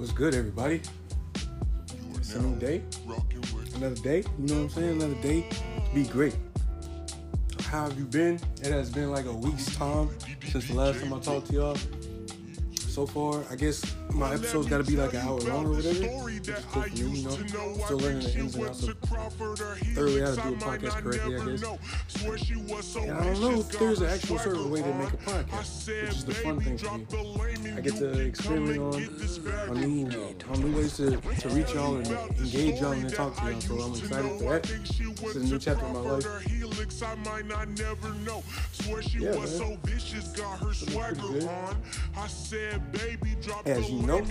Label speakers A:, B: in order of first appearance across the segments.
A: What's good, everybody? It's a new day, another day. You know what I'm saying? Another day be great. How have you been? It has been like a week's time since the last time I talked to y'all. So far, I guess my episode's got to be like an hour long or whatever. Cool me, you know. Still learning the ins and outs of thoroughly how to do a podcast correctly, I guess. And I don't know if there's an actual certain way to make a podcast, which is the fun thing for me. I get to experiment on on new, on new ways to, to reach y'all and engage y'all and talk to y'all. So I'm excited for that. It's a new chapter in my life. Yeah, man. So pretty good. As you know,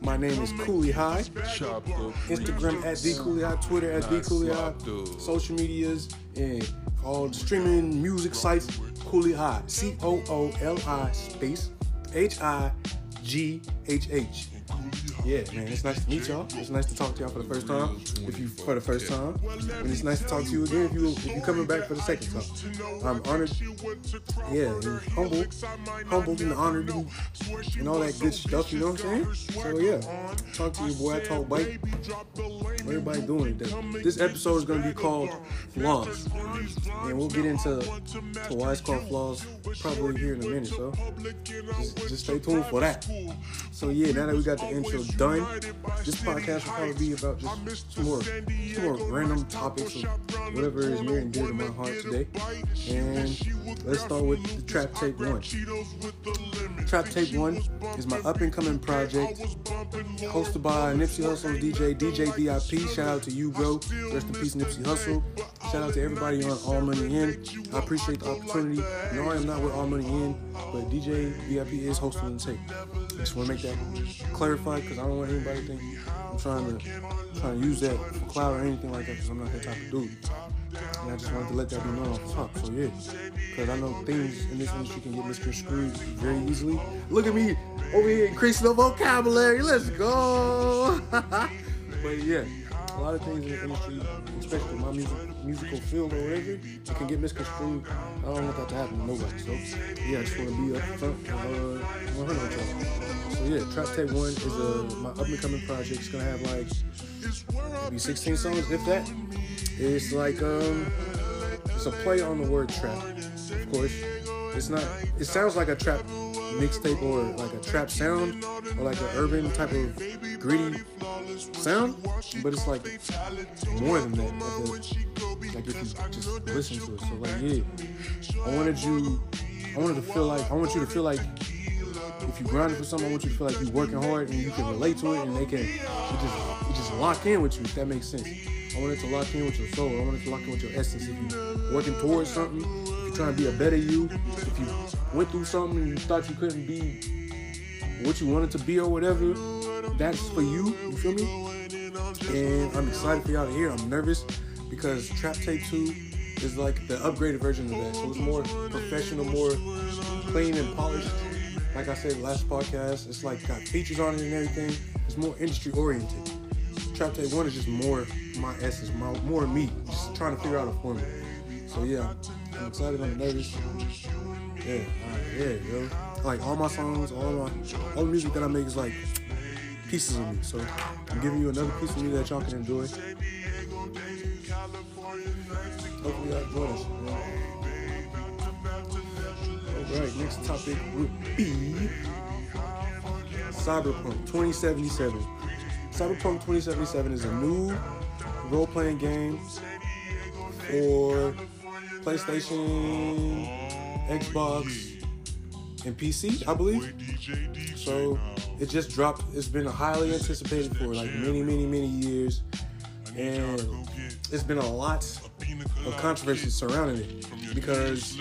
A: my name is Cooley High. Instagram at the Cooley High, Twitter at the Cooley High, social medias and all the streaming music sites. Cooley High, C O O L I space H I G H H. Yeah, man, it's nice to meet y'all. It's nice to talk to y'all for the first time. If you for the first time, and it's nice to talk to you again if you if you coming back for the second time. I'm honored, yeah, and humble, humbled and honored and, and all that good stuff. You know what I'm saying? So yeah, talk to you, boy. I talk bite. Everybody doing it. This episode is gonna be called flaws, and we'll get into to why it's called flaws probably here in a minute. So just, just stay tuned for that. So yeah, now that we got the intro done, this podcast will probably be about just more, more random topics of whatever is near and dear to my heart today. And let's start with the Trap Tape One. Trap Tape One is my up and coming project, hosted by Nipsey Hussle's DJ, DJ VIP. Shout out to you, bro. Rest in peace, Nipsey Hussle. Shout out to everybody on All Money In. I appreciate the opportunity. No, I am not with All Money In, but DJ VIP is hosting the tape. I just want to make that clarified because I don't want anybody to think I'm trying to trying to use that for clout or anything like that because I'm not that type of dude. And I just wanted to let that be known. So yeah, because I know things in this industry can get misconstrued very easily. Look at me over here increasing the vocabulary. Let's go. but yeah, a lot of things in the industry, especially my music, musical field or whatever, can get misconstrued. I don't want that to happen to nobody. So yeah, I just want to be up front uh, 100 with y'all. So yeah, Trap Tape One is a my up and coming project. It's gonna have like maybe 16 songs, if that. It's like um, it's a play on the word trap. Of course, it's not. It sounds like a trap mixtape or like a trap sound or like an urban type of gritty sound, but it's like more than that. Like, like if you just listen to it. So like yeah, I wanted you. I wanted to feel like I want you to feel like if you grinding for something, I want you to feel like you're working hard and you can relate to it and they can it just it just lock in with you if that makes sense. I want it to lock in with your soul. I want it to lock in with your essence. If you're working towards something, if you're trying to be a better you, if you went through something and you thought you couldn't be what you wanted to be or whatever, that's for you. You feel me? And I'm excited for y'all to hear. I'm nervous because Trap Tape 2 is like the upgraded version of that. So it's more professional, more clean and polished. Like I said last podcast, it's like got features on it and everything. It's more industry oriented. Trap Tape One is just more my essence, my, more me, just trying to figure out a formula. So yeah, I'm excited. I'm nervous. Yeah, uh, yeah, yo. Like all my songs, all my all the music that I make is like pieces of me. So I'm giving you another piece of me that y'all can enjoy. Hopefully y'all enjoy this. Alright, next topic would be Cyberpunk 2077. Cyberpunk 2077 is a new role-playing game for PlayStation, Xbox, and PC, I believe. So it just dropped. It's been highly anticipated for like many, many, many years, and it's been a lot of controversy surrounding it because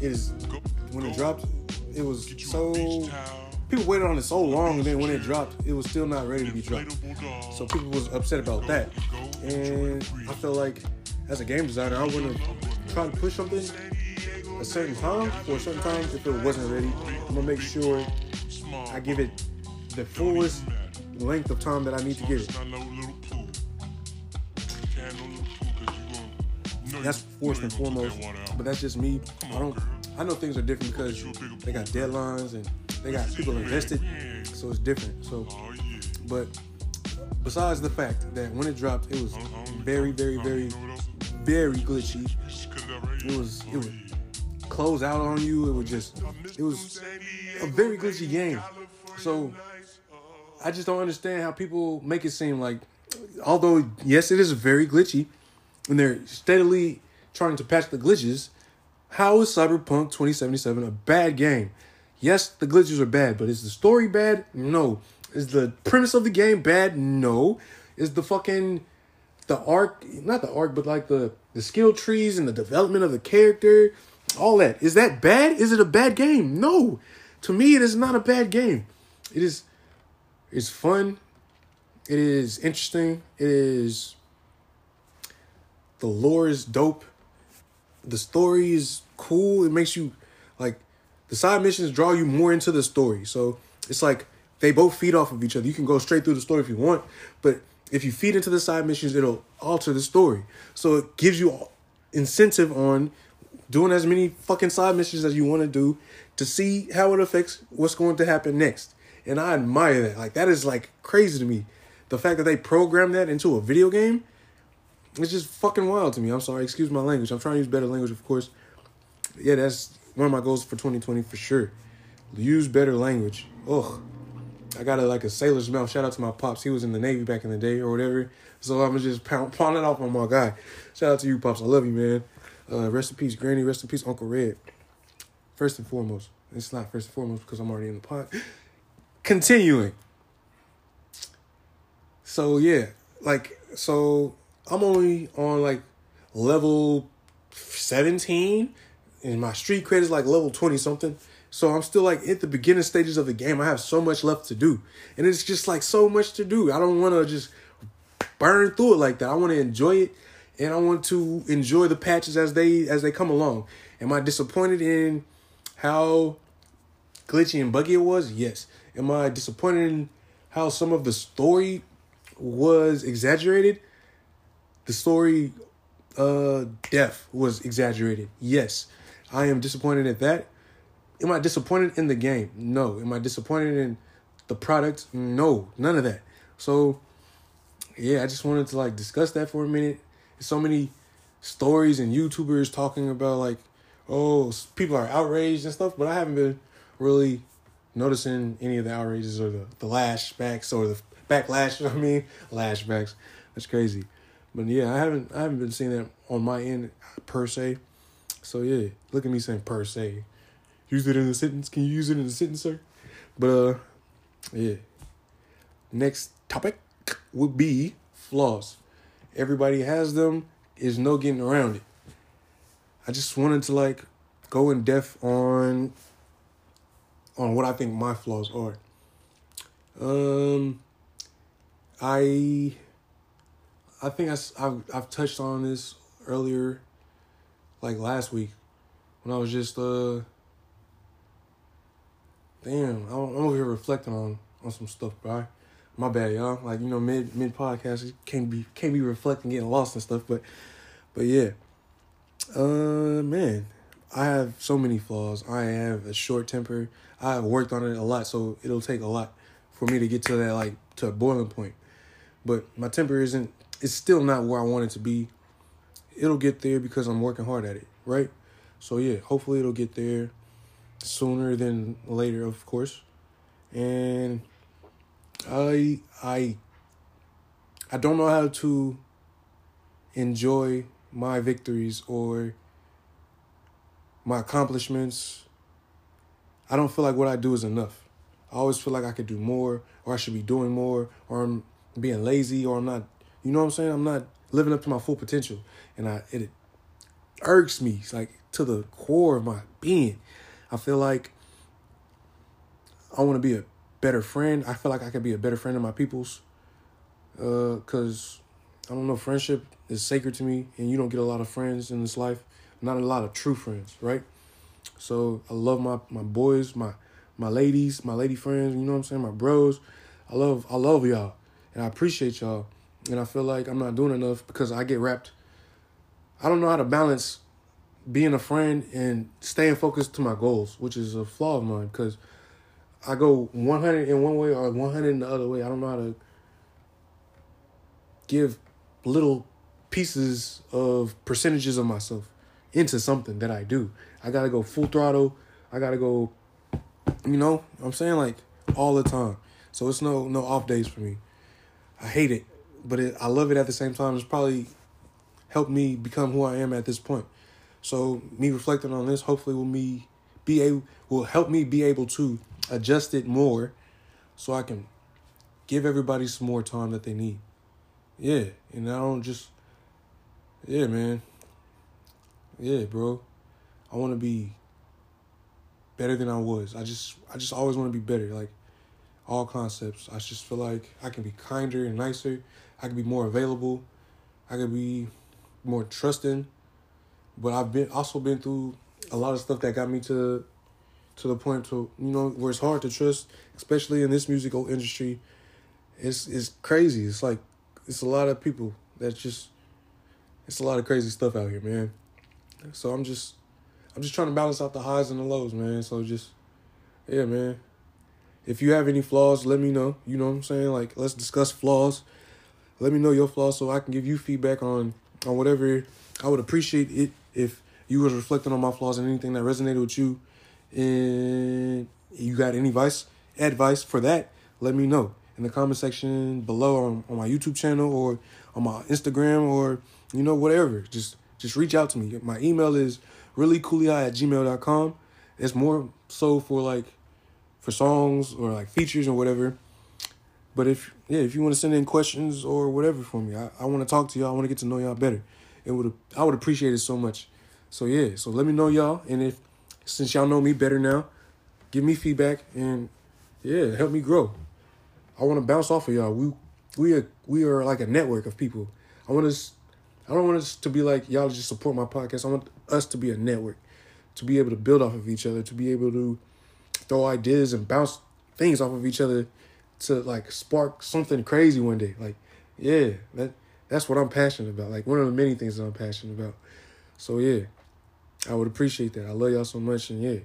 A: it is when it dropped, it was so people waited on it so long, and then when it dropped, it was still not ready to be dropped. So people was upset about that, and I feel like as a game designer, I wouldn't try to push something a certain time or a certain time if it wasn't ready. I'm gonna make sure I give it the fullest length of time that I need to give it. That's first and foremost, but that's just me. I don't. I know things are different because they got deadlines and they got people invested, so it's different. So But besides the fact that when it dropped, it was very, very, very, very glitchy. It was it would close out on you. It would just it was a very glitchy game. So I just don't understand how people make it seem like although yes, it is very glitchy, and they're steadily trying to patch the glitches. How is Cyberpunk 2077 a bad game? Yes, the glitches are bad, but is the story bad? No. Is the premise of the game bad? No. Is the fucking the arc not the arc, but like the the skill trees and the development of the character, all that. Is that bad? Is it a bad game? No. To me it is not a bad game. It is it's fun. It is interesting. It is the lore is dope. The story is cool. It makes you like the side missions draw you more into the story. So it's like they both feed off of each other. You can go straight through the story if you want, but if you feed into the side missions, it'll alter the story. So it gives you incentive on doing as many fucking side missions as you want to do to see how it affects what's going to happen next. And I admire that. Like that is like crazy to me. The fact that they programmed that into a video game, it's just fucking wild to me. I'm sorry, excuse my language. I'm trying to use better language, of course. Yeah, that's one of my goals for 2020 for sure. Use better language. Ugh. I got a like a sailor's mouth. Shout out to my pops. He was in the Navy back in the day or whatever. So I'm just pound, pounding off on my guy. Shout out to you, pops. I love you, man. Uh, rest in peace, Granny. Rest in peace, Uncle Red. First and foremost. It's not first and foremost because I'm already in the pot. Continuing. So yeah, like so I'm only on like level 17 and my street cred is like level 20 something. So I'm still like at the beginning stages of the game. I have so much left to do. And it's just like so much to do. I don't want to just burn through it like that. I want to enjoy it and I want to enjoy the patches as they as they come along. Am I disappointed in how glitchy and buggy it was? Yes. Am I disappointed in how some of the story was exaggerated? The story uh death was exaggerated. Yes. I am disappointed at that. Am I disappointed in the game? No. Am I disappointed in the product? No. None of that. So yeah, I just wanted to like discuss that for a minute. There's so many stories and YouTubers talking about like, oh, people are outraged and stuff, but I haven't been really noticing any of the outrages or the, the lashbacks or the backlash, I mean? Lashbacks. That's crazy. But yeah, I haven't I haven't been seeing that on my end per se. So yeah, look at me saying per se. Use it in a sentence. Can you use it in a sentence, sir? But uh yeah. Next topic would be flaws. Everybody has them. Is no getting around it. I just wanted to like go in depth on on what I think my flaws are. Um, I I think I, I've I've touched on this earlier, like last week, when I was just uh. Damn, I'm over here reflecting on on some stuff, bro. My bad, y'all. Like you know, mid mid podcast, can't be can't be reflecting, getting lost and stuff. But but yeah, uh, man, I have so many flaws. I have a short temper. I have worked on it a lot, so it'll take a lot for me to get to that like to a boiling point. But my temper isn't. It's still not where I want it to be. It'll get there because I'm working hard at it, right? So yeah, hopefully it'll get there sooner than later, of course. And I I I don't know how to enjoy my victories or my accomplishments. I don't feel like what I do is enough. I always feel like I could do more or I should be doing more or I'm being lazy or I'm not you know what I'm saying? I'm not living up to my full potential. And I it irks me like to the core of my being. I feel like I want to be a better friend. I feel like I could be a better friend of my people's. Uh, cause I don't know, friendship is sacred to me, and you don't get a lot of friends in this life. Not a lot of true friends, right? So I love my my boys, my my ladies, my lady friends. You know what I'm saying? My bros. I love I love y'all, and I appreciate y'all. And I feel like I'm not doing enough because I get wrapped. I don't know how to balance being a friend and staying focused to my goals, which is a flaw of mine because I go 100 in one way or 100 in the other way. I don't know how to give little pieces of percentages of myself into something that I do. I gotta go full throttle. I gotta go, you know, I'm saying like all the time. So it's no no off days for me. I hate it, but it, I love it at the same time. It's probably helped me become who I am at this point. So me reflecting on this, hopefully, will me be able will help me be able to adjust it more, so I can give everybody some more time that they need. Yeah, and I don't just, yeah, man. Yeah, bro. I want to be better than I was. I just, I just always want to be better. Like all concepts. I just feel like I can be kinder and nicer. I can be more available. I can be more trusting. But I've been also been through a lot of stuff that got me to to the point to you know where it's hard to trust, especially in this musical industry. It's it's crazy. It's like it's a lot of people that just it's a lot of crazy stuff out here, man. So I'm just I'm just trying to balance out the highs and the lows, man. So just yeah, man. If you have any flaws, let me know. You know what I'm saying? Like let's discuss flaws. Let me know your flaws so I can give you feedback on on whatever. I would appreciate it if you was reflecting on my flaws and anything that resonated with you and you got any advice advice for that, let me know in the comment section below on, on my YouTube channel or on my Instagram or you know whatever. Just just reach out to me. My email is reallycooleyeye at gmail.com. It's more so for like for songs or like features or whatever. But if yeah, if you want to send in questions or whatever for me, I, I want to talk to y'all. I want to get to know y'all better. It would I would appreciate it so much. So yeah, so let me know y'all, and if since y'all know me better now, give me feedback and yeah, help me grow. I want to bounce off of y'all. We we are we are like a network of people. I want us. I don't want us to be like y'all just support my podcast. I want us to be a network, to be able to build off of each other, to be able to throw ideas and bounce things off of each other, to like spark something crazy one day. Like, yeah, that that's what I'm passionate about. Like one of the many things that I'm passionate about. So yeah, I would appreciate that. I love y'all so much, and yeah.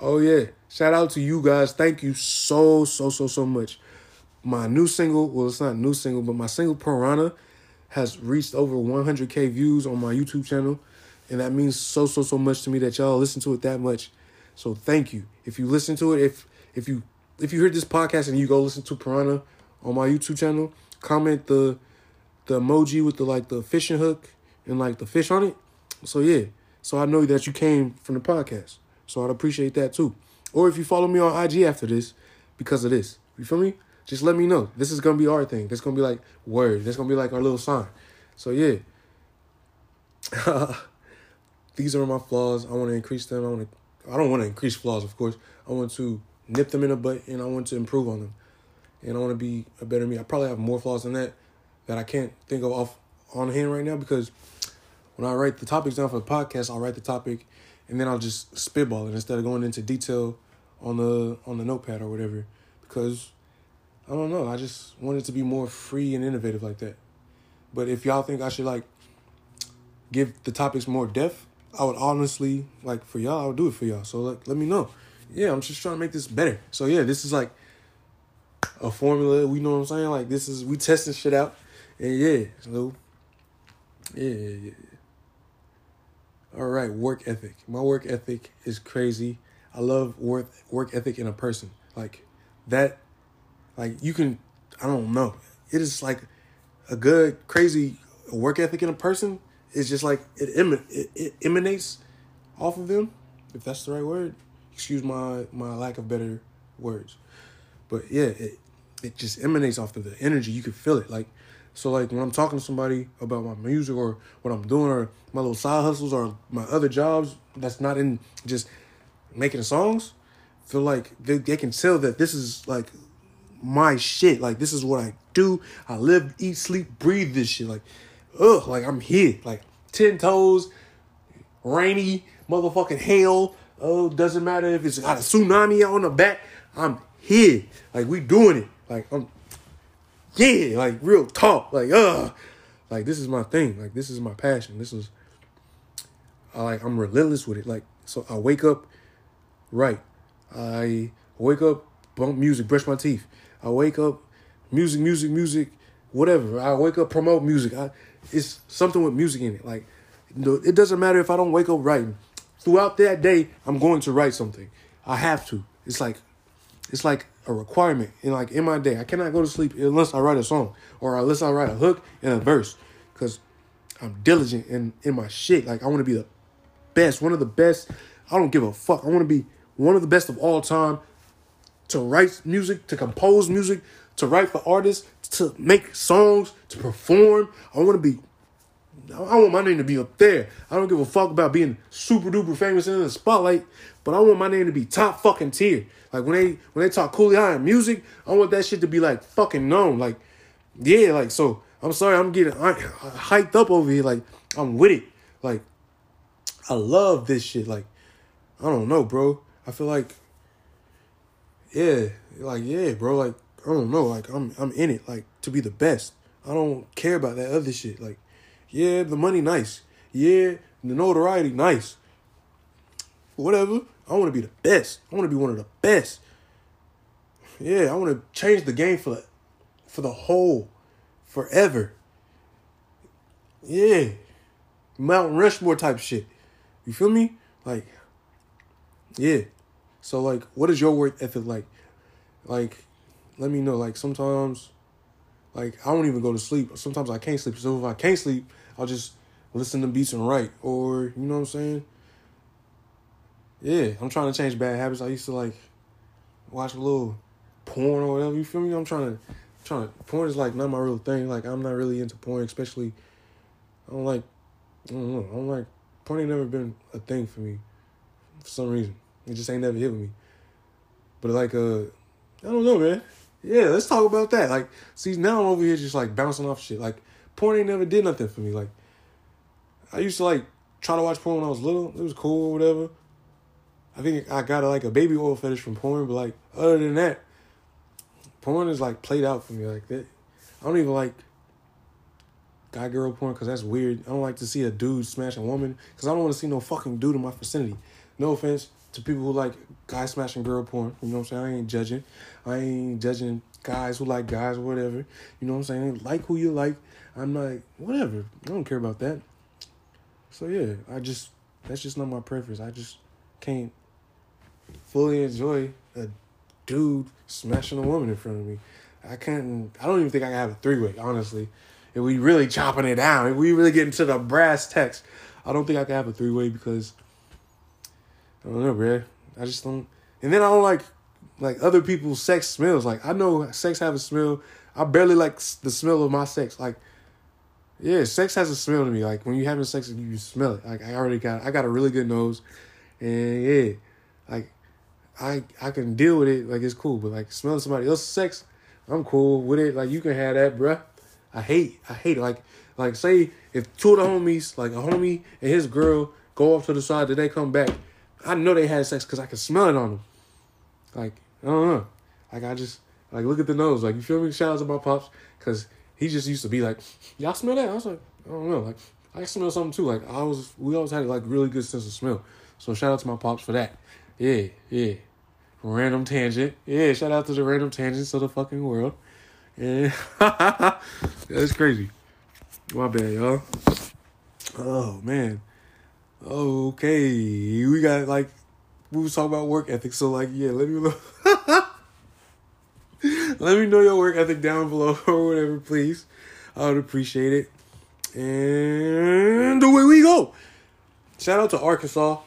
A: Oh yeah, shout out to you guys. Thank you so so so so much my new single, well, it's not new single, but my single Piranha has reached over 100k views on my YouTube channel, and that means so so so much to me that y'all listen to it that much. So thank you. If you listen to it, if if you if you heard this podcast and you go listen to Piranha on my YouTube channel, comment the the emoji with the like the fishing hook and like the fish on it. So yeah, so I know that you came from the podcast. So I'd appreciate that too. Or if you follow me on IG after this, because of this, you feel me? just let me know. This is gonna be our thing. This gonna be like word. This gonna be like our little sign. So yeah. These are my flaws. I want to increase them. I want to. I don't want to increase flaws, of course. I want to nip them in the butt, and I want to improve on them. And I want to be a better me. I probably have more flaws than that that I can't think of off on hand right now because when I write the topics down for the podcast, I'll write the topic, and then I'll just spitball it instead of going into detail on the on the notepad or whatever because I don't know. I just wanted to be more free and innovative like that. But if y'all think I should like give the topics more depth, I would honestly like for y'all. I would do it for y'all. So let let me know. Yeah, I'm just trying to make this better. So yeah, this is like a formula. We know what I'm saying. Like this is we testing shit out, and yeah. So yeah, yeah, yeah. All right, work ethic. My work ethic is crazy. I love work work ethic in a person. Like that like you can, I don't know. It is like a good, crazy work ethic in a person. It's just like it, it, it emanates off of them, if that's the right word. Excuse my my lack of better words, but yeah, it it just emanates off of the energy. You can feel it, like so. Like when I'm talking to somebody about my music or what I'm doing or my little side hustles or my other jobs that's not in just making songs, feel like they, they can tell that this is like my shit. Like this is what I do. I live, eat, sleep, breathe this shit. Like, ugh, like I'm here. Like ten toes, rainy, motherfucking hail. Oh, doesn't matter if it's got a tsunami on the back. I'm here. Like we doing it. Like I'm yeah, like real talk. Like, ugh. Like this is my thing. Like this is my passion. This is I like I'm relentless with it. Like so I wake up right. I wake up bump music, brush my teeth. I wake up, music, music, music, whatever. I wake up, promote music. I, it's something with music in it. Like, it doesn't matter if I don't wake up writing. Throughout that day, I'm going to write something. I have to. It's like, it's like a requirement in like in my day. I cannot go to sleep unless I write a song or unless I write a hook and a verse, because I'm diligent in in my shit. Like I want to be the best, one of the best. I don't give a fuck. I want to be one of the best of all time. To write music, to compose music, to write for artists, to make songs, to perform. I want to be. I want my name to be up there. I don't give a fuck about being super duper famous in the spotlight, but I want my name to be top fucking tier. Like when they when they talk Cooley High and music, I want that shit to be like fucking known. Like, yeah, like so. I'm sorry, I'm getting hyped up over here. Like I'm with it. Like I love this shit. Like I don't know, bro. I feel like yeah, like yeah, bro. Like I don't know. Like I'm I'm in it. Like to be the best. I don't care about that other shit. Like yeah, the money nice. Yeah, the notoriety nice. Whatever. I want to be the best. I want to be one of the best. Yeah, I want to change the game for the, for the whole, forever. Yeah, Mount Rushmore type shit. You feel me? Like, yeah. So like, what is your work ethic like? Like, let me know. Like sometimes, like I don't even go to sleep. Sometimes I can't sleep. So if I can't sleep, I'll just listen to beats and write. Or you know what I'm saying? Yeah, I'm trying to change bad habits. I used to like watch a little porn or whatever. You feel me? I'm trying to trying to porn is like not my real thing. Like I'm not really into porn, especially I don't like I don't know. I don't like porn ain't never been a thing for me for some reason. It just ain't never hit with me. But like uh I don't know, man. Yeah, let's talk about that. Like, see now I'm over here just like bouncing off shit. Like porn ain't never did nothing for me. Like I used to like try to watch porn when I was little. It was cool or whatever. I think I got like a baby oil fetish from porn, but like other than that, porn is like played out for me like that. I don't even like guy girl porn because that's weird. I don't like to see a dude smash a woman because I don't want to see no fucking dude in my vicinity. No offense to people who like guy smashing girl porn. You know what I'm saying? I ain't judging. I ain't judging guys who like guys or whatever. You know what I'm saying? Like who you like. I'm like whatever. I don't care about that. So yeah, I just that's just not my preference. I just can't fully enjoy a dude smashing a woman in front of me. I can't. I don't even think I can have a three way. Honestly, if we really chopping it down, if we really get into the brass text, I don't think I can have a three way because I don't know, bro. I just don't. And then I don't like like other people's sex smells. Like I know sex have a smell. I barely like the smell of my sex. Like yeah, sex has a smell to me. Like when you having sex, and you smell it. Like I already got. I got a really good nose, and yeah, like I I can deal with it, like it's cool, but like smelling somebody else's sex, I'm cool with it. Like you can have that, bruh. I hate I hate it. Like like say if two of the homies, like a homie and his girl, go off to the side, did they come back? I know they had sex because I can smell it on them. Like I don't know. Like I just like look at the nose. Like you feel me? Shout out to my pops because he just used to be like, y'all smell that? I was like, I don't know. Like I smell something too. Like I was, we always had like really good sense of smell. So shout out to my pops for that. Yeah, yeah. Random tangent. Yeah, shout out to the random tangents of the fucking world. Yeah. That's crazy. My bad, y'all. Oh man. Okay. We got like we was talking about work ethic, so like yeah, let me Let me know your work ethic down below or whatever, please. I would appreciate it. And away we go. Shout out to Arkansas.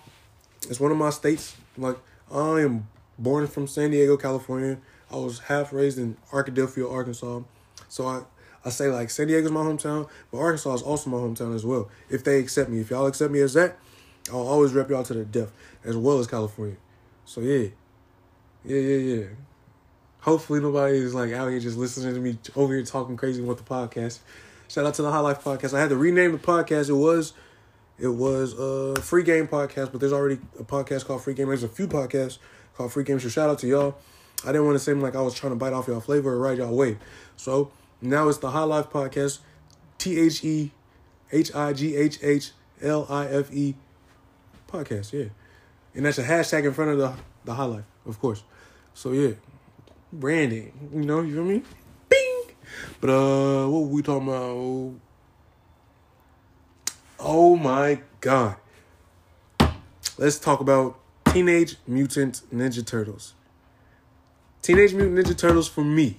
A: It's one of my states. Like I am born from San Diego, California. I was half raised in Arkadelphia, Arkansas. So I, I say like San Diego's my hometown, but Arkansas is also my hometown as well. If they accept me, if y'all accept me as that, I'll always rep y'all to the death, as well as California. So yeah, yeah, yeah, yeah. Hopefully nobody is like out here just listening to me over here talking crazy with the podcast. Shout out to the High Life podcast. I had to rename the podcast. It was it was a free game podcast, but there's already a podcast called Free Game. There's a few podcasts called Free Game. So shout out to y'all. I didn't want to seem like I was trying to bite off y'all flavor or ride y'all wave. So now it's the High Life podcast. T H E H I G H H L I F E podcast. Yeah. And that's a hashtag in front of the, the High Life, of course. So yeah. branding. You know, you feel me? Bing. But uh, what were we talking about? Oh my god. Let's talk about Teenage Mutant Ninja Turtles. Teenage Mutant Ninja Turtles for me.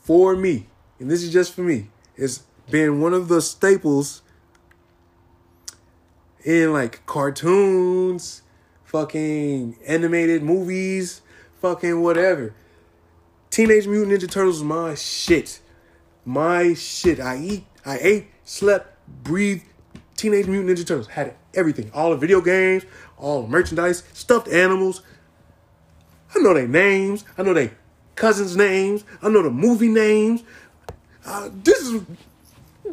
A: For me, and this is just for me, It's been one of the staples in like cartoons, fucking animated movies, fucking whatever. Teenage Mutant Ninja Turtles my shit. My shit. I eat, I ate, slept, breathed. Teenage Mutant Ninja Turtles had everything. All the video games, all the merchandise, stuffed animals. I know their names. I know their cousins' names. I know the movie names. Uh, this is,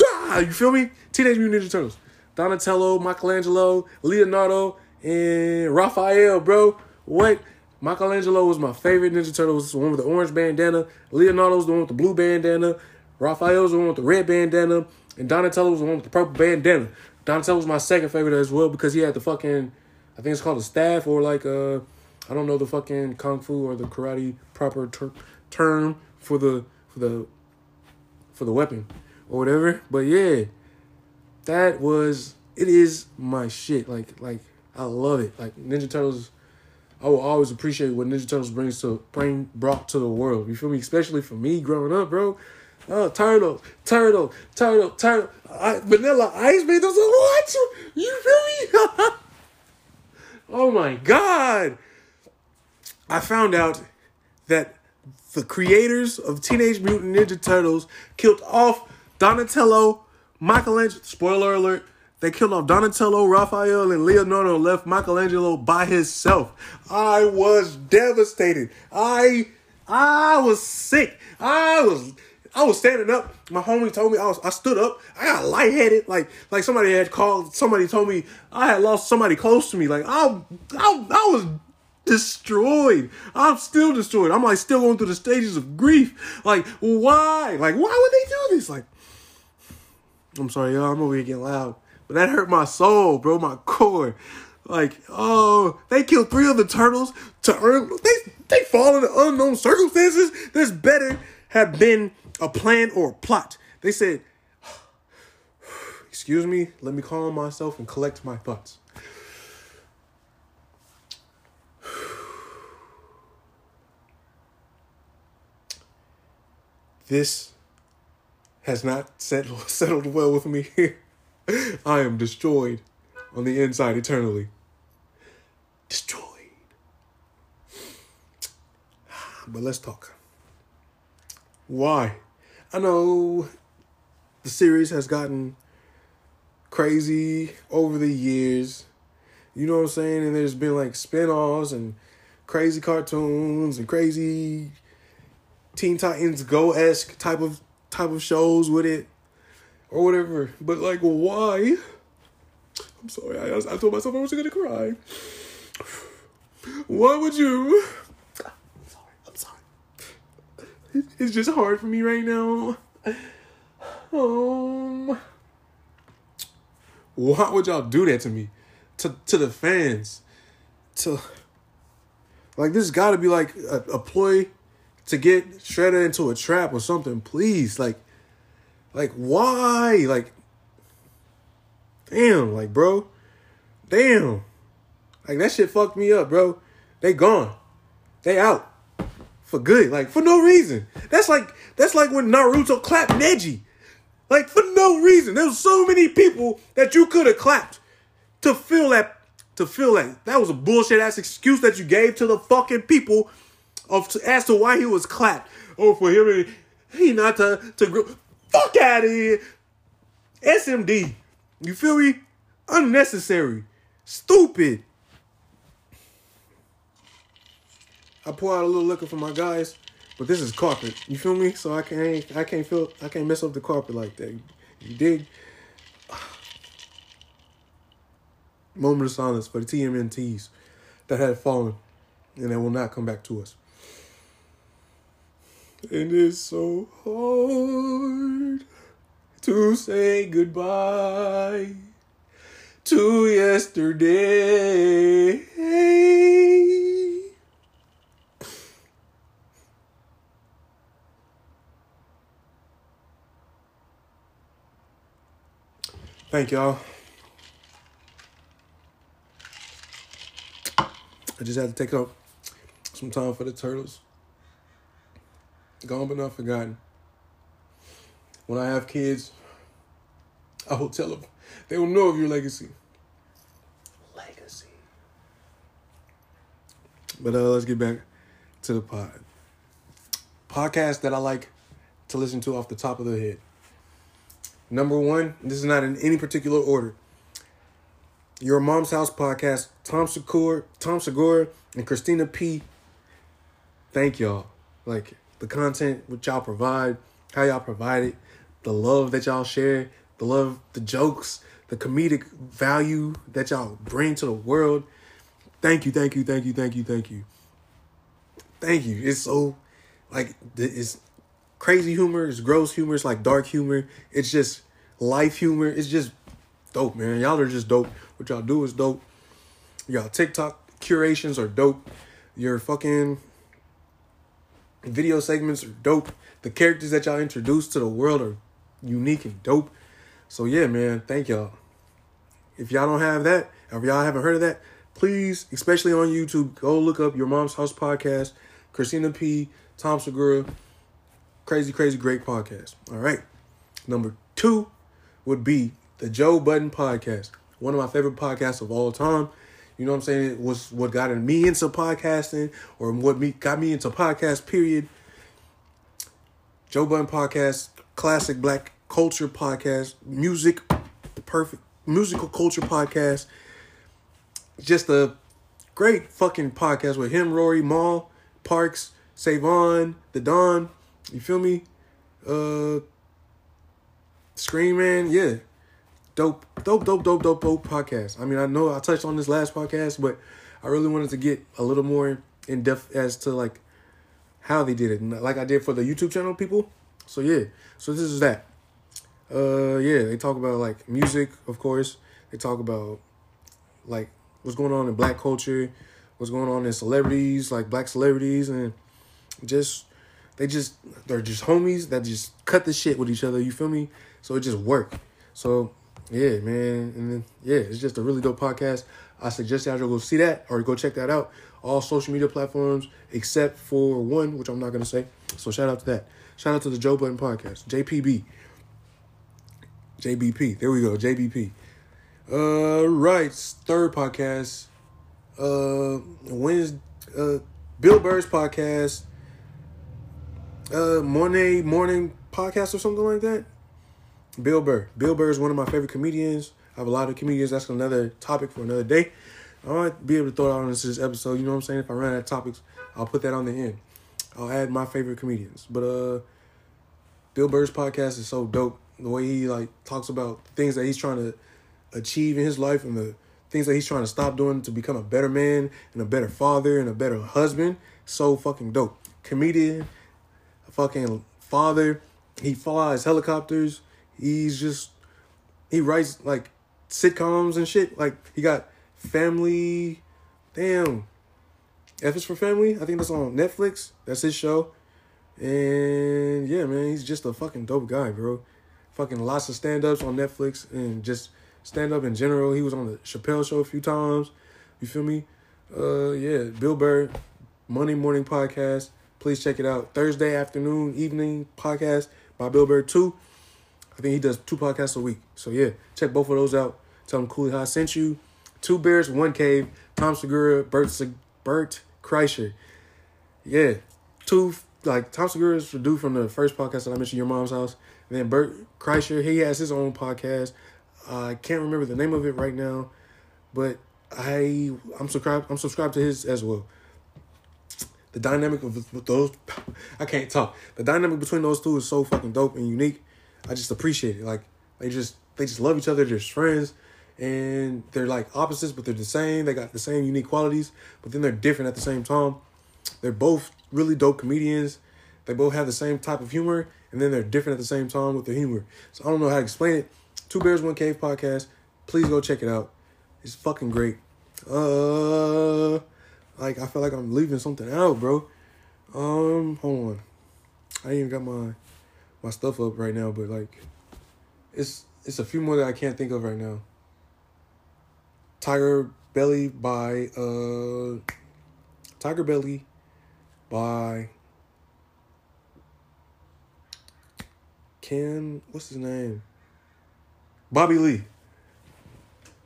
A: ah, you feel me? Teenage Mutant Ninja Turtles. Donatello, Michelangelo, Leonardo, and Raphael, bro. What? Michelangelo was my favorite Ninja Turtle. Was the one with the orange bandana. Leonardo was the one with the blue bandana. Raphael was the one with the red bandana. And Donatello was the one with the purple bandana. Donatello was my second favorite as well because he had the fucking, I think it's called a staff or like a, uh, I don't know the fucking kung fu or the karate proper ter- term for the for the for the weapon or whatever. But yeah, that was it is my shit. Like like I love it. Like Ninja Turtles. I will always appreciate what Ninja Turtles brings to bring brought to the world. You feel me? Especially for me growing up, bro. Oh, turtle, turtle, turtle, turtle. I, vanilla ice made those. What? You feel me? oh my god! I found out that the creators of Teenage Mutant Ninja Turtles killed off Donatello, Michelangelo. Spoiler alert. They killed off Donatello, Raphael, and Leonardo left Michelangelo by himself. I was devastated. I I was sick. I was I was standing up. My homie told me I was. I stood up. I got lightheaded. Like like somebody had called. Somebody told me I had lost somebody close to me. Like I I, I was destroyed. I'm still destroyed. I'm like still going through the stages of grief. Like why? Like why would they do this? Like I'm sorry, y'all. I'm over here getting loud. But that hurt my soul, bro. My core. Like oh, they killed three of the turtles to earn. They they fall into unknown circumstances. This better have been a plan or a plot. They said, Excuse me, let me calm myself and collect my thoughts. This has not settled, settled well with me. I am destroyed on the inside eternally. Destroyed. Ah, but let's talk. Why? I know the series has gotten crazy over the years. You know what I'm saying? And there's been like spin-offs and crazy cartoons and crazy Teen Titans Go esque type of type of shows with it or whatever. But like, why? I'm sorry. I I told myself I wasn't gonna cry. Why would you? I'm sorry. I'm sorry. It's just hard for me right now. Um, why would y'all do that to me? To to the fans? To like this got to be like a, a ploy to get Shredder into a trap or something. Please, like, like why? Like, damn, like bro, damn, like that shit fucked me up, bro. They gone, they out for good, like for no reason. That's like that's like when Naruto clapped Neji, like for no reason. There's so many people that you could have clapped to feel that to feel that that was a bullshit ass excuse that you gave to the fucking people of as to why he was clapped. Oh, for him, he not to to grow. Fuck out of here. SMD. You feel me? Unnecessary. Stupid. I pour out a little liquor for my guys, but this is carpet. You feel me? So I can't I can't feel I can't mess up the carpet like that. You dig? Moment of silence for the TMNTs that had fallen and that will not come back to us. And it's so hard to say goodbye to yesterday. Thank y'all. I just had to take up some time for the turtles. Gone but not forgotten. When I have kids, I will tell them. They will know of your legacy. Legacy. But uh, let's get back to the pod. Podcast that I like to listen to off the top of the head. Number one, this is not in any particular order. Your Mom's House podcast, Tom Segura, Tom Segura, and Christina P. Thank y'all. Like the content which y'all provide, how y'all provide it, the love that y'all share, the love, the jokes, the comedic value that y'all bring to the world. Thank you, thank you, thank you, thank you, thank you. Thank you. It's so like it's crazy humor, it's gross humor, it's like dark humor, it's just life humor. It's just dope, man. Y'all are just dope. What y'all do is dope. Y'all TikTok curations are dope. Your fucking video segments are dope. The characters that y'all introduce to the world are unique and dope. So yeah, man, thank y'all. If y'all don't have that, or if y'all haven't heard of that, please, especially on YouTube, go look up your mom's house podcast, Christina P, Tom Segura. Crazy, crazy, great podcast. All right. Number two would be the Joe Budden podcast. One of my favorite podcasts of all time. You know what I'm saying? It was what got me into podcasting or what me got me into podcast, period. Joe Budden podcast, classic black culture podcast, music, perfect musical culture podcast. Just a great fucking podcast with him, Rory, Mal, Parks, Savon, The Don. You feel me? Uh Scream Man, yeah. Dope, dope, dope, dope, dope, dope podcast. I mean, I know I touched on this last podcast, but I really wanted to get a little more in depth as to like how they did it, like I did for the YouTube channel people. So yeah, so this is that. Uh, yeah, they talk about like music, of course. They talk about like what's going on in black culture, what's going on in celebrities, like black celebrities, and just they just they're just homies that just cut the shit with each other. You feel me? So it just worked. So yeah, man, and then yeah, it's just a really dope podcast. I suggest y'all go see that or go check that out. All social media platforms except for one, which I'm not gonna say. So shout out to that. Shout out to the Joe Budden podcast, JPB, JBP. There we go, JBP. Uh, right, third podcast. Uh, Wednesday, uh, Bill Burr's podcast. Uh, morning morning podcast or something like that. Bill Burr. Bill Burr is one of my favorite comedians. I have a lot of comedians. That's another topic for another day. I might be able to throw it out on this episode. You know what I'm saying? If I run out of topics, I'll put that on the end. I'll add my favorite comedians. But uh, Bill Burr's podcast is so dope. The way he like talks about things that he's trying to achieve in his life and the things that he's trying to stop doing to become a better man and a better father and a better husband. So fucking dope. Comedian, fucking father. He flies helicopters. He's just he writes like sitcoms and shit. Like he got family. Damn. F is for family. I think that's on Netflix. That's his show. And yeah, man, he's just a fucking dope guy, bro. Fucking lots of stand ups on Netflix and just stand up in general. He was on the Chappelle show a few times. You feel me? Uh yeah, Bill Burr, Monday morning podcast. Please check it out. Thursday afternoon, evening podcast by Bill Burr 2. I think he does two podcasts a week. So yeah, check both of those out. Tell him Cooley High sent you. Two Bears, One Cave, Tom Segura, Bert, Bert Kreischer. Yeah, two, like, Tom Segura is the dude from the first podcast that I mentioned, Your Mom's House. And then Bert Kreischer, he has his own podcast. I can't remember the name of it right now, but I I'm subscribed I'm subscribed to his as well. The dynamic of those I can't talk. The dynamic between those two is so fucking dope and unique. I just appreciate it. Like they just they just love each other. They're just friends, and they're like opposites, but they're the same. They got the same unique qualities, but then they're different at the same time. They're both really dope comedians. They both have the same type of humor, and then they're different at the same time with their humor. So I don't know how to explain it. Two Bears One Cave podcast. Please go check it out. It's fucking great. Uh, like I feel like I'm leaving something out, bro. Um, hold on. I even got my my stuff up right now, but like it's it's a few more that I can't think of right now. Tiger Belly by uh Tiger Belly by Ken what's his name? Bobby Lee.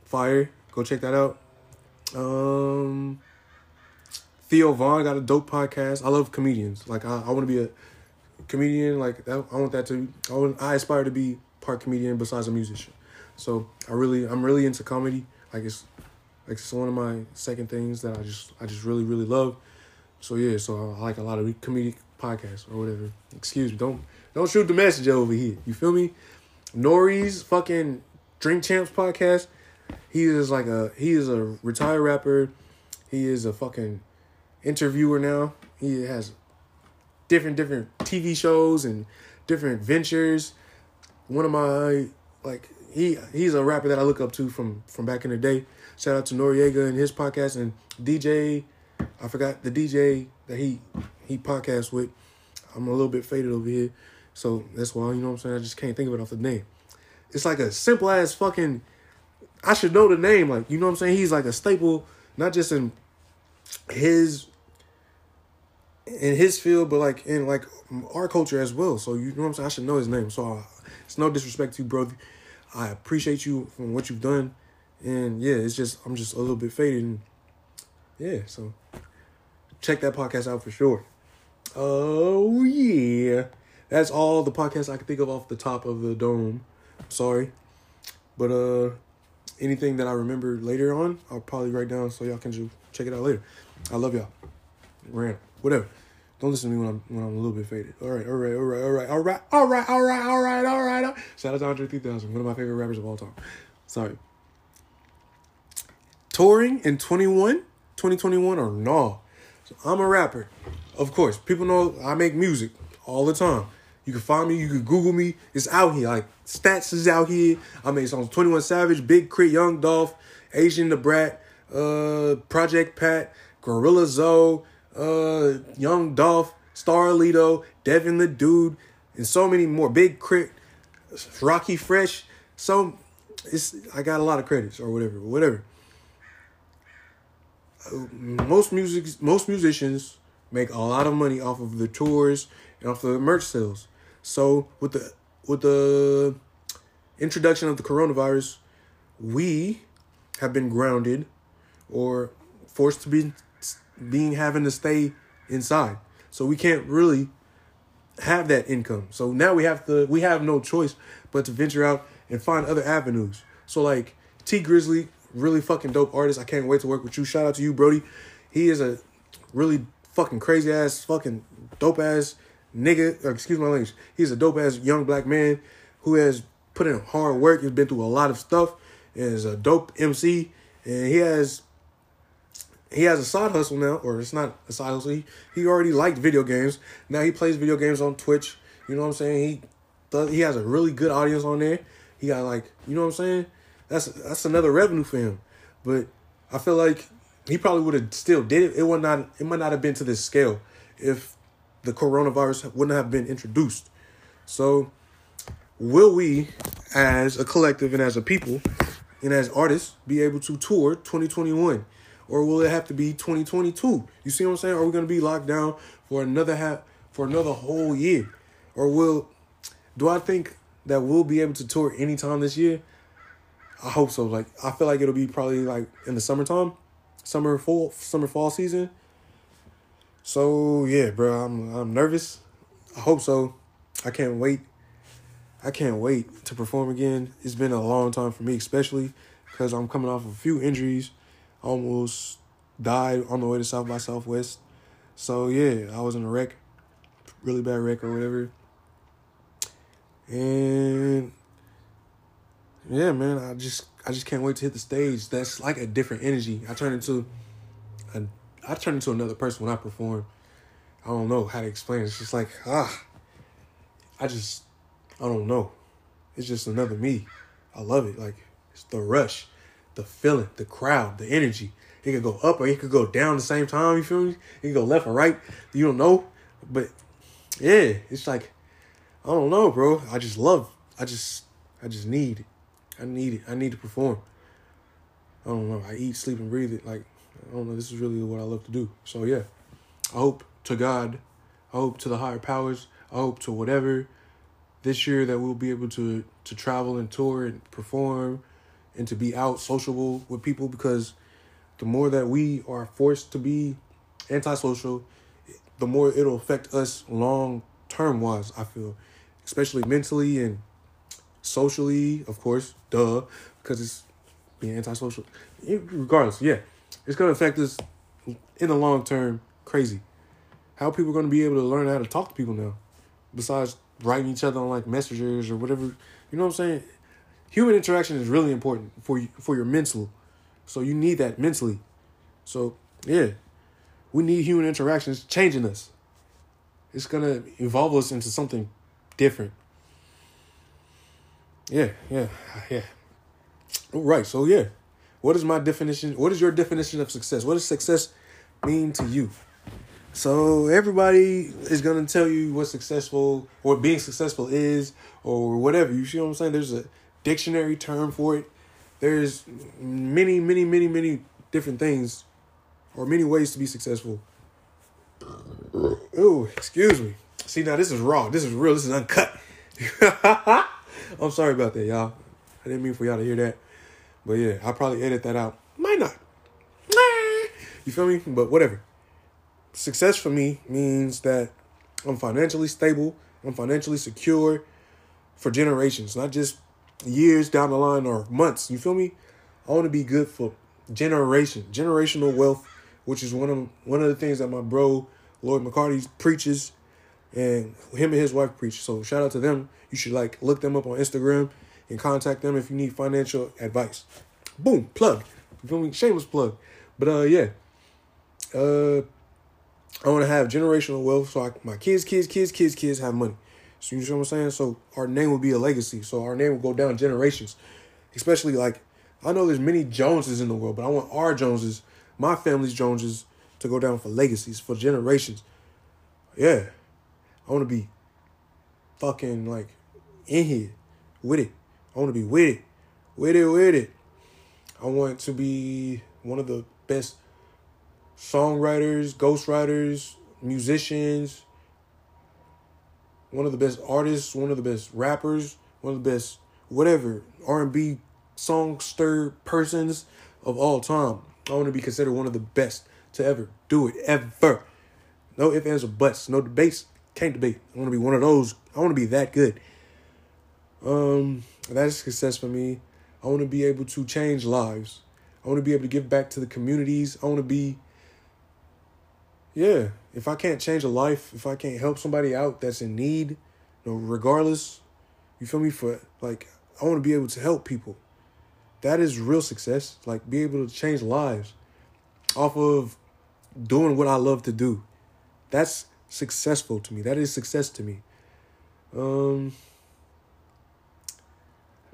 A: Fire. Go check that out. Um Theo Von got a dope podcast. I love comedians. Like I, I want to be a comedian. Like that, I want that to. I want, I aspire to be part comedian besides a musician. So I really, I'm really into comedy. Like it's, like it's one of my second things that I just, I just really, really love. So yeah, so I like a lot of comedic podcasts or whatever. Excuse me, don't, don't shoot the message over here. You feel me? Nori's fucking Drink Champs podcast. He is like a, he is a retired rapper. He is a fucking interviewer now. He has different different TV shows and different ventures. One of my like he he's a rapper that I look up to from from back in the day. Shout out to Noreaga and his podcast and DJ. I forgot the DJ that he he podcast with. I'm a little bit faded over here, so that's why you know what I'm saying. I just can't think of it off the name. It's like a simple ass fucking. I should know the name, like you know what I'm saying. He's like a staple, not just in his in his field, but like in like our culture as well. So you know what I'm saying. I should know his name. So uh, it's no disrespect to you, bro. I appreciate you from what you've done, and yeah, it's just I'm just a little bit faded. And, yeah, so check that podcast out for sure. Oh yeah, that's all the podcasts I can think of off the top of the dome. Sorry, but uh, anything that I remember later on, I'll probably write down so y'all can just check it out later. I love y'all. Random whatever. Don't listen to me when I'm when I'm a little bit faded. All right, all right, all right, all right, all right, all right, all right, all right, all right. All right. Shout out to Andre 3000, one of my favorite rappers of all time. Sorry. Touring in 21, 2021 or no? So I'm a rapper. Of course, people know I make music all the time. You can find me, you can Google me. It's out here. Like stats is out here. I made songs 21 Savage, Big K.R.I.T., Young Dolph, Asian Da Brat, uh, Project Pat, Gorilla Zoe uh, Young Dolph, Starlito, Devin the Dude, and so many more. Big K.R.I.T., Rockie Fresh. So it's I got a lot of credits or whatever, whatever. Uh, most music, most musicians make a lot of money off of the tours and off the merch sales. So with the with the introduction of the coronavirus, we have been grounded or forced to be being having to stay inside. So we can't really have that income. So now we have to we have no choice but to venture out and find other avenues. So like Tee Grizzley, really fucking dope artist. I can't wait to work with you. Shout out to you, Brody. He is a really fucking crazy ass, fucking dope ass nigga. Excuse my language. He's a dope ass young black man who has put in hard work. He's been through a lot of stuff. Is a dope MC. And he has he has a side hustle now, or it's not a side hustle. He, he already liked video games. Now he plays video games on Twitch. You know what I'm saying? He does, he has a really good audience on there. He got like, you know what I'm saying? That's that's another revenue for him. But I feel like he probably would have still did it. It would not it might not have been to this scale if the coronavirus wouldn't have been introduced. So will we as a collective and as a people and as artists be able to tour 2021? Or will it have to be 2022? You see what I'm saying? Are we going to be locked down for another half for another whole year? Or will do I think that we'll be able to tour anytime this year? I hope so. Like I feel like it'll be probably like in the summertime, summer fall, summer fall season. So yeah, bro, I'm I'm nervous. I hope so. I can't wait. I can't wait to perform again. It's been a long time for me, especially because I'm coming off of a few injuries almost died on the way to South by Southwest. So yeah, I was in a wreck, really bad wreck or whatever. And yeah, man, I just I just can't wait to hit the stage. That's like a different energy. I turn into a I turn into another person when I perform. I don't know how to explain. It. It's just like ah, I just I don't know. It's just another me. I love it. Like it's the rush the feeling, the crowd, the energy. It could go up or it could go down the same time. You feel me? It could go left or right. You don't know, but yeah, it's like I don't know, bro. I just love. I just I just need it. I need it. I need to perform. I don't know. I eat, sleep, and breathe it. Like I don't know. This is really what I love to do. So yeah, I hope to God, I hope to the higher powers, I hope to whatever this year that we'll be able to to travel and tour and perform and to be out sociable with people because the more that we are forced to be antisocial, the more it'll affect us long term wise, I feel. Especially mentally and socially, of course, duh, because it's being antisocial. Regardless, yeah, it's gonna affect us in the long term. Crazy. How people gonna be able to learn how to talk to people now, besides writing each other on like messengers or whatever. You know what I'm saying? Human interaction is really important for you for your mental. So you need that mentally. So yeah, we need human interactions changing us. It's gonna evolve us into something different. Yeah, yeah, yeah. All right, so yeah. What is my definition? What is your definition of success? What does success mean to you? So everybody is gonna tell you what successful or being successful is or whatever. You see what I'm saying? There's a dictionary term for it. There's many, many, many, many different things or many ways to be successful. Ooh, excuse me. See now this is raw. This is real. This is uncut. I'm sorry about that, y'all. I didn't mean for y'all to hear that. But yeah, I'll probably edit that out. Might not. You feel me? But whatever. Success for me means that I'm financially stable, I'm financially secure for generations, not just years down the line or months. You feel me? I want to be good for generation, generational wealth, which is one of one of the things that my bro Lloyd McCarty preaches, and him and his wife preach. So shout out to them. You should like look them up on Instagram and contact them if you need financial advice. Boom, plug. You feel me? Shameless plug. But uh, yeah. Uh, I want to have generational wealth so I, my kids, kids, kids, kids, kids have money. So you know what I'm saying? So our name will be a legacy. So our name will go down generations. Especially like I know there's many Joneses in the world, but I want our Joneses, my family's Joneses, to go down for legacies, for generations. Yeah. I want to be fucking like in here with it. I want to be with it. With it, with it. I want to be one of the best songwriters, ghostwriters, musicians, one of the best artists, one of the best rappers, one of the best whatever R&B songster persons of all time. I want to be considered one of the best to ever do it ever. No ifs, ands, or buts. No debates. Can't debate. I want to be one of those. I want to be that good. Um, that's success for me. I want to be able to change lives. I want to be able to give back to the communities. I want to be, yeah. If I can't change a life, if I can't help somebody out that's in need, you know, regardless, you feel me? For like, I want to be able to help people. That is real success. Like, be able to change lives off of doing what I love to do. That's successful to me. That is success to me. Um,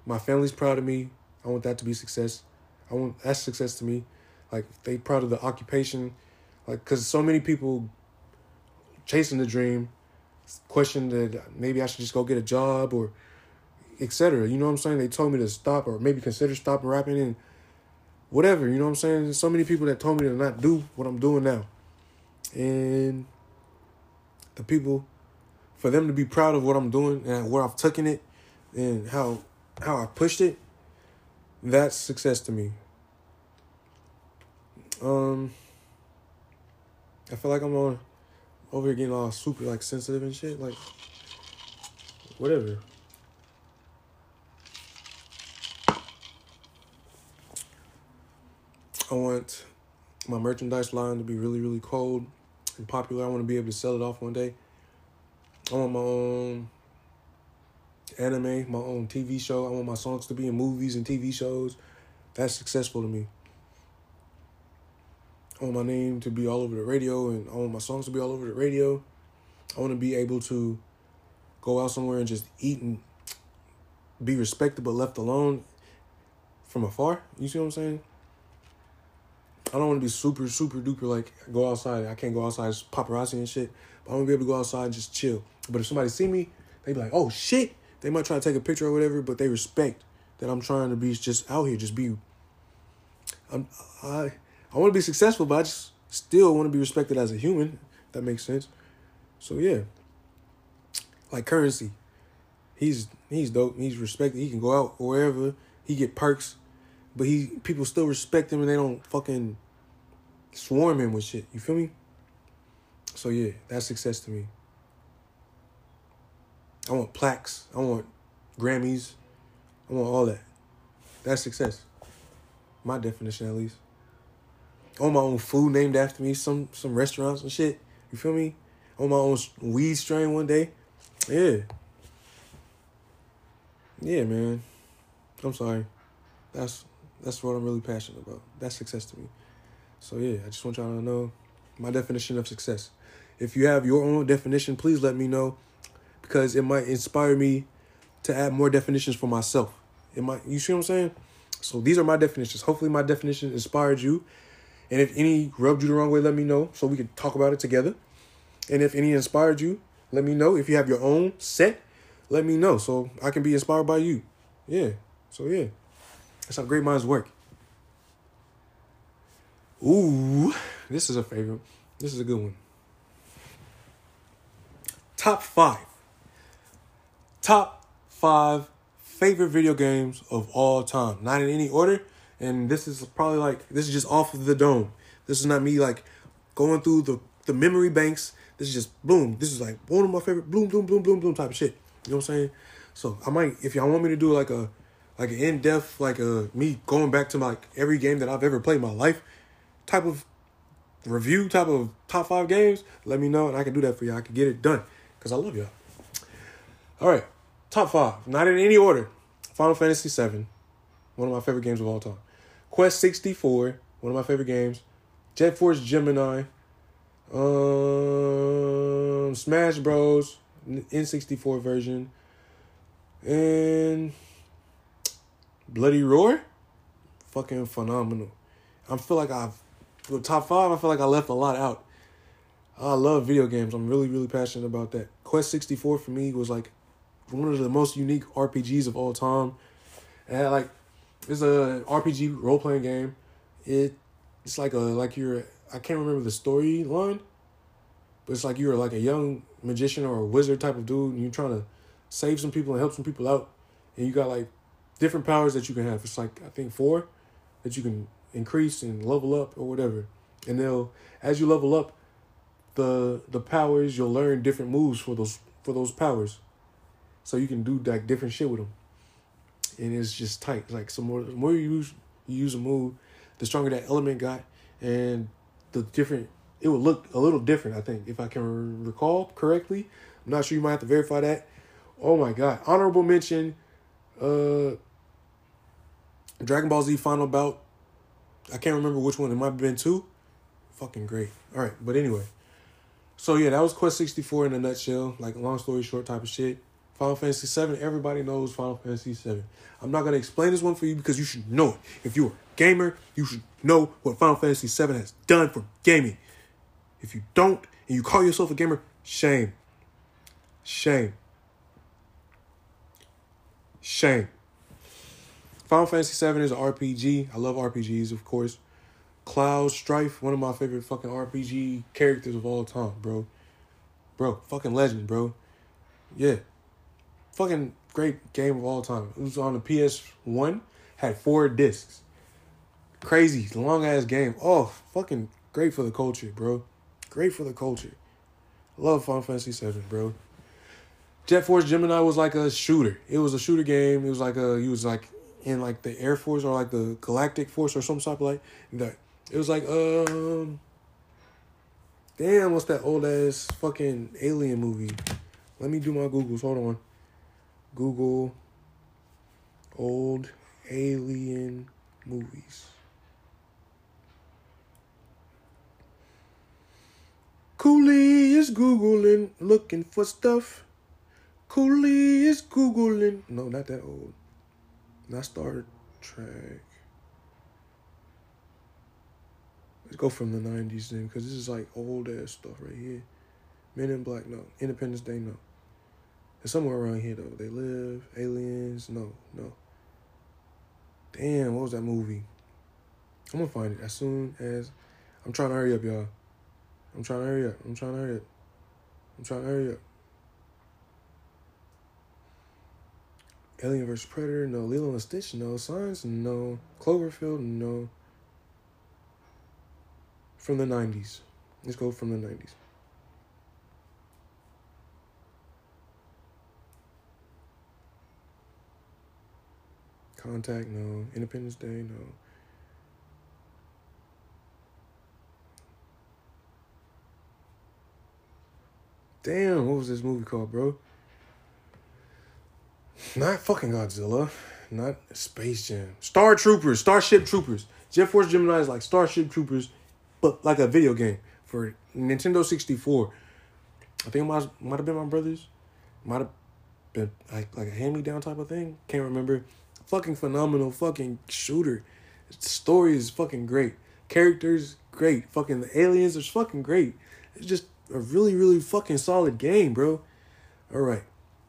A: my family's proud of me. I want that to be success. I want that's success to me. Like they proud of the occupation, like because so many people chasing the dream, question that maybe I should just go get a job or etc. You know what I'm saying? They told me to stop or maybe consider stopping rapping and whatever. You know what I'm saying? There's so many people that told me to not do what I'm doing now, and the people, for them to be proud of what I'm doing and where I've taken it, and how how I pushed it, that's success to me. Um, I feel like I'm on over here getting all super like sensitive and shit, like whatever. I want my merchandise line to be really, really cold and popular. I want to be able to sell it off one day. I want my own anime, my own TV show. I want my songs to be in movies and TV shows. That's successful to me. Want my name to be all over the radio and I want my songs to be all over the radio. I want to be able to go out somewhere and just eat and be respected but left alone from afar. You see what I'm saying? I don't want to be super, super duper like go outside. I can't go outside, it's paparazzi and shit. But I want to be able to go outside and just chill. But if somebody see me, they be like, oh shit, They might try to take a picture or whatever, but they respect that I'm trying to be just out here, just be. I'm I I want to be successful, but I just still want to be respected as a human. that makes sense. So yeah, like Curren$y, he's he's dope. He's respected. He can go out wherever. He get perks, but he people still respect him and they don't fucking swarm him with shit. You feel me? So yeah, that's success to me. I want plaques. I want Grammys. I want all that. That's success. My definition, at least. Want my own food named after me. Some some restaurants and shit. You feel me? Want my own weed strain one day. Yeah. Yeah, man. I'm sorry. That's that's what I'm really passionate about. That's success to me. So yeah, I just want y'all to know my definition of success. If you have your own definition, please let me know because it might inspire me to add more definitions for myself. It might you see what I'm saying? So these are my definitions. Hopefully my definition inspired you. And if any rubbed you the wrong way, let me know so we can talk about it together. And if any inspired you, let me know. If you have your own set, let me know so I can be inspired by you. Yeah. So yeah. That's how great minds work. Ooh, this is a favorite. This is a good one. Top five. Top five favorite video games of all time. Not in any order. And this is probably like this is just off of the dome. This is not me like going through the, the memory banks. This is just boom. This is like one of my favorite boom, boom, boom, boom, boom type of shit. You know what I'm saying? So I might if y'all want me to do like a like an in depth like a me going back to like every game that I've ever played my life type of review type of top five games, let me know and I can do that for y'all. I can get it done because I love y'all. All right, top five, not in any order. Final Fantasy VII, one of my favorite games of all time. Quest 64, one of my favorite games. Jet Force Gemini. Um, Smash Bros. N64 version. And Bloody Roar. Fucking phenomenal. I feel like I've with top five, I feel like I left a lot out. I love video games. I'm really, really passionate about that. Quest 64 for me was like one of the most unique RPGs of all time. And like it's a RPG role playing game. It it's like a like you're I can't remember the storyline, but it's like you're like a young magician or a wizard type of dude, and you're trying to save some people and help some people out, and you got like different powers that you can have. It's like I think four that you can increase and level up or whatever, and they'll as you level up, the the powers you'll learn different moves for those for those powers, so you can do like different shit with them, and it's just tight. Like some more the more you use you use a move, the stronger that element got, and the different it would look a little different. I think if I can recall correctly, I'm not sure. You might have to verify that. Oh my god! Honorable mention. Uh, Dragon Ball Z Final Bout. I can't remember which one. It might have been two. Fucking great. All right, but anyway. So yeah, that was Quest 64 in a nutshell. Like long story short type of shit. Final Fantasy 7, everybody knows Final Fantasy 7. I'm not gonna explain this one for you because you should know it. If you're a gamer, you should know what Final Fantasy 7 has done for gaming. If you don't and you call yourself a gamer, shame. Shame. Shame. Final Fantasy VII is an RPG. I love RPGs, of course. Cloud Strife, one of my favorite fucking RPG characters of all time, bro. Bro, fucking legend, bro. Yeah. Fucking great game of all time. It was on the PS1, had four discs. Crazy, long ass game. Oh, fucking great for the culture, bro. Great for the culture. Love Final Fantasy Seven, bro. Jet Force Gemini was like a shooter. It was a shooter game. It was like a, he was like in like the Air Force or like the Galactic Force or some type of like that. It was like um, damn, what's that old ass fucking alien movie? Let me do my Googles. Hold on. Google old alien movies. Cooley is Googling, looking for stuff. Cooley is Googling. No, not that old. Not Star Trek. Let's go from the 90s then, because this is like old ass stuff right here. Men in Black, no. Independence Day, no. It's somewhere around here though. They live. Aliens. No, no. Damn, what was that movie? I'm gonna find it as soon as. I'm trying to hurry up, y'all. I'm trying to hurry up. I'm trying to hurry up. I'm trying to hurry up. Alien vs Predator, no. Lilo and Stitch, no. Signs, no. Cloverfield, no. From the 90s. Let's go from the 90s. Contact, no. Independence Day, no. Damn, what was this movie called, bro? Not fucking Godzilla. Not Space Jam. Star Troopers. Starship Troopers. Jet Force Gemini is like Starship Troopers, but like a video game for Nintendo 64. I think it might, might have been my brother's. Might have been like, like a hand me down type of thing. Can't remember. Fucking phenomenal fucking shooter. Story is fucking great. Characters, great. Fucking the aliens are fucking great. It's just a really, really fucking solid game, bro. All right.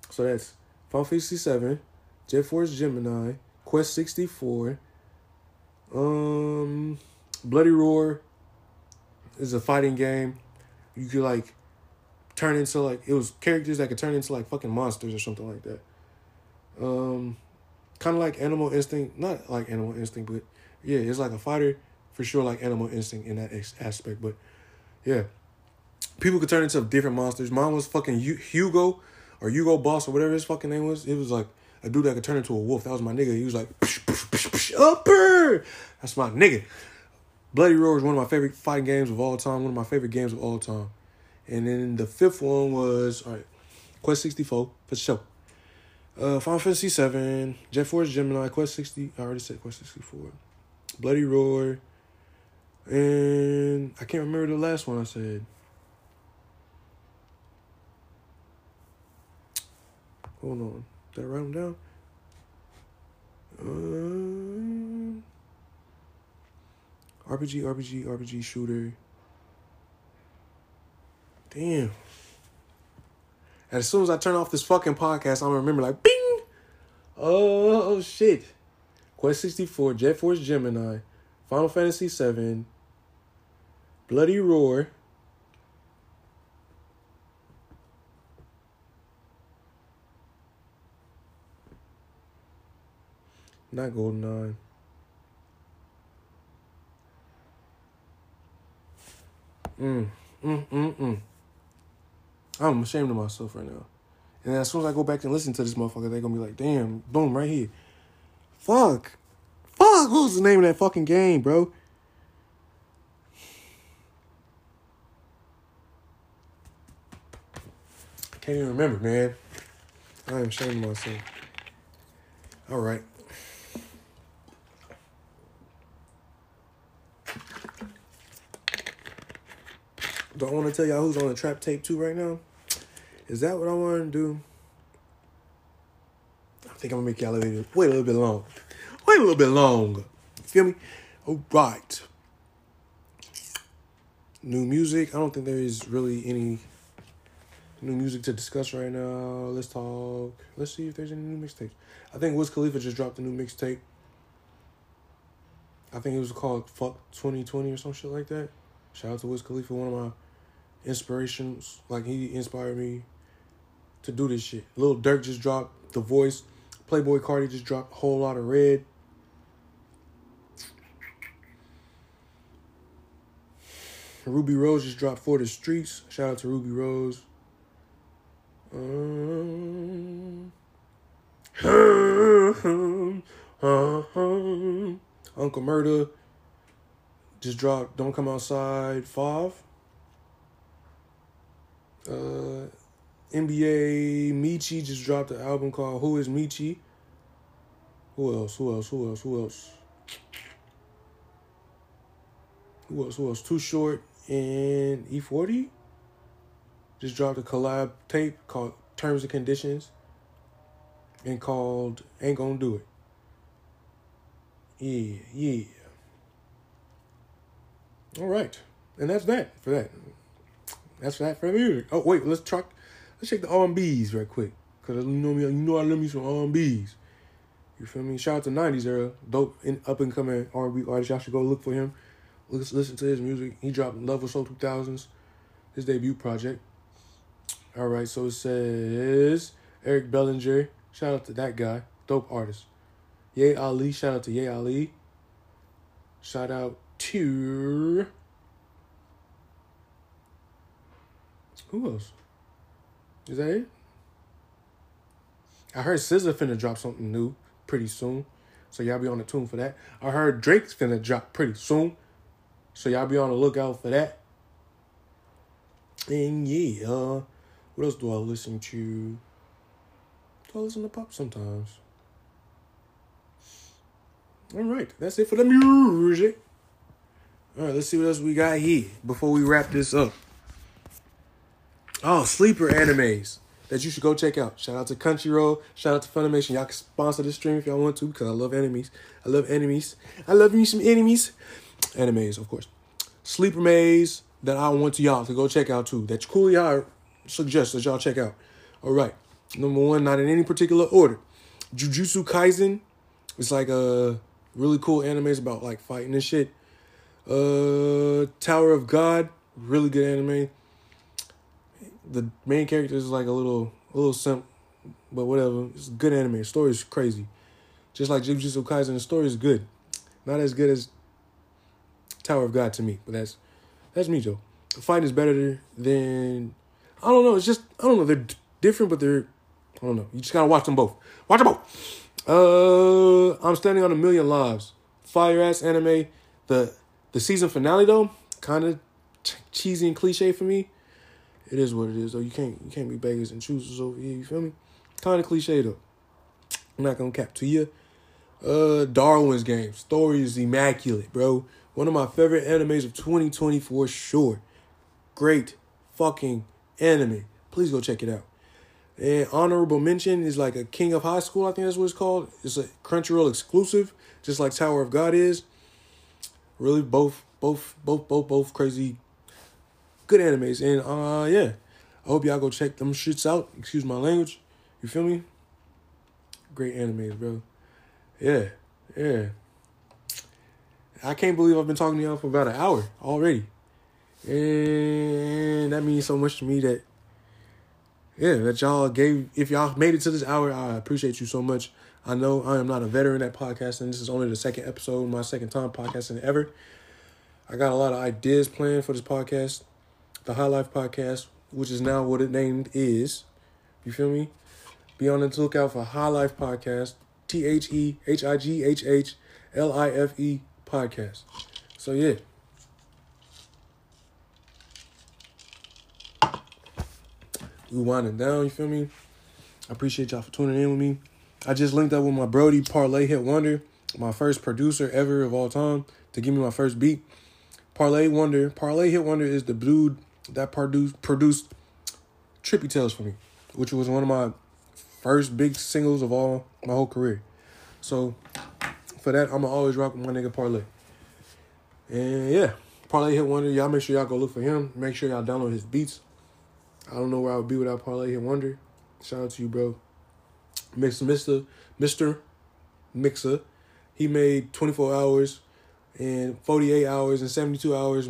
A: So that's Final Fantasy 7, Jet Force Gemini, Quest 64, um, Bloody Roar is a fighting game. You could like turn into like it was characters that could turn into like fucking monsters or something like that. Um, kind of like Animal Instinct, not like Animal Instinct, but yeah, it's like a fighter for sure, like Animal Instinct in that aspect. But yeah, people could turn into different monsters. Mine was fucking Hugo or Hugo Boss or whatever his fucking name was. It was like a dude that could turn into a wolf. That was my nigga. He was like upper. That's my nigga. Bloody Roar is one of my favorite fighting games of all time. One of my favorite games of all time. And then the fifth one was all right, Quest sixty four for sure. Uh, Final Fantasy seven, Jet Force Gemini, Quest sixty. I already said Quest sixty four. Bloody Roar. And I can't remember the last one I said. Hold on. Did I write them down? Um, RPG, RPG, RPG shooter. Damn. As soon as I turn off this fucking podcast, I'm gonna remember like bing. Oh shit. Quest 64, Jet Force Gemini, Final Fantasy 7, Bloody Roar. Not GoldenEye. Mm, mm, mm, mm. I'm ashamed of myself right now. And as soon as I go back and listen to this motherfucker, they're gonna be like, damn, boom, right here. Fuck. Fuck, who's the name of that fucking game, bro? Can't even remember, man. I am ashamed of myself. All right. Do I want to tell y'all who's on the trap tape too right now? Is that what I want to do? I think I'm gonna make y'all wait a little bit long. Wait a little bit longer. Feel me? All right. New music. I don't think there is really any new music to discuss right now. Let's talk. Let's see if there's any new mixtapes. I think Wiz Khalifa just dropped a new mixtape. I think it was called Fuck 2020 or some shit like that. Shout out to Wiz Khalifa, one of my inspirations. Like he inspired me to do this shit. Lil Durk just dropped The Voice. Playboy Carti just dropped a whole lot of red. Rubi Rose just dropped For the Streets. Shout out to Rubi Rose. Um, Uncle Murda just dropped Don't Come Outside 5 uh, NBA Michi just dropped an album called Who Is Michi? Who else? Who else? Who else? Who else? Who else? Who else? Too Short and E-40 just dropped a collab tape called Terms and Conditions and called Ain't Gonna Do It. Yeah, yeah. All right. And that's that for that. That's that for music. Oh wait, let's try. Let's check the R&B's right quick. Cause you know me, you know I love me some R&B's. You feel me? Shout out to '90s era, dope up and coming R&B artist. Y'all should go look for him. Listen, listen to his music. He dropped Love or Soul 2000s, his debut project. All right, so it says Eric Bellinger. Shout out to that guy, dope artist. Yay Ali. Shout out to Yay Ali. Shout out to who else? Is that it? I heard SZA finna drop something new pretty soon. So y'all be on the tune for that. I heard Drake's finna drop pretty soon. So y'all be on the lookout for that. And yeah, what else do I listen to? Do I listen to pop sometimes? All right, that's it for the music. All right, let's see what else we got here before we wrap this up. Oh, sleeper animes that you should go check out. Shout out to Crunchyroll. Shout out to Funimation. Y'all can sponsor this stream if y'all want to because I love enemies. I love enemies. I love me some enemies. Animes, of course. Sleeper Maze that I want to y'all to go check out too. That cool y'all suggest that y'all check out. All right. Number one, not in any particular order. Jujutsu Kaisen. It's like a really cool anime. It's about like fighting and shit. Uh, Tower of God. Really good anime the main character is like a little a little simp, but whatever. It's good anime. The story is crazy. Just like Jujutsu Kaisen, the story is good. Not as good as Tower of God to me, but that's that's me, Joe. The fight is better than I don't know. It's just I don't know. They're different, but they're I don't know. You just gotta watch them both. Watch them both. Uh, I'm standing on a million lives. Fire ass anime. The the season finale though, kind of cheesy and cliche for me it is what it is though. You can't you can't be beggars and choosers over here. You feel me? Kind of cliche though. I'm not gonna cap to you. Uh, Darwin's Game story is immaculate, bro. One of my favorite animes of 2020 for sure. Great fucking anime. Please go check it out. And honorable mention is like a King of High School. I think that's what it's called. It's a Crunchyroll exclusive, just like Tower of God is. Really, both, both, both, both, both crazy good animes. And uh yeah. I hope y'all go check them shits out. Excuse my language. You feel me? Great animes, bro. Yeah. Yeah. I can't believe I've been talking to y'all for about an hour already. And that means so much to me that yeah, that y'all gave if y'all made it to this hour, I appreciate you so much. I know I am not a veteran at podcasting. This is only the second episode, my second time podcasting ever. I got a lot of ideas planned for this podcast the High Life Podcast, which is now what it named is. You feel me? Be on the lookout for High Life Podcast, T H E H I G H H L I F E Podcast. So, yeah. We winding down, you feel me? I appreciate y'all for tuning in with me. I just linked up with my Brody Parlay Hit Wonder, my first producer ever of all time, to give me my first beat. Parlay Wonder, Parlay Hit Wonder is the dude that produced produced Trippy Tales for me, which was one of my first big singles of all my whole career. So for that, I'ma always rock with my nigga Parlay. And yeah, Parlay Hit Wonder. Y'all make sure y'all go look for him. Make sure y'all download his beats. I don't know where I would be without Parlay Hit Wonder. Shout out to you, bro. Mix Mister Mister Mixer. He made 24 hours and 48 hours and 72 hours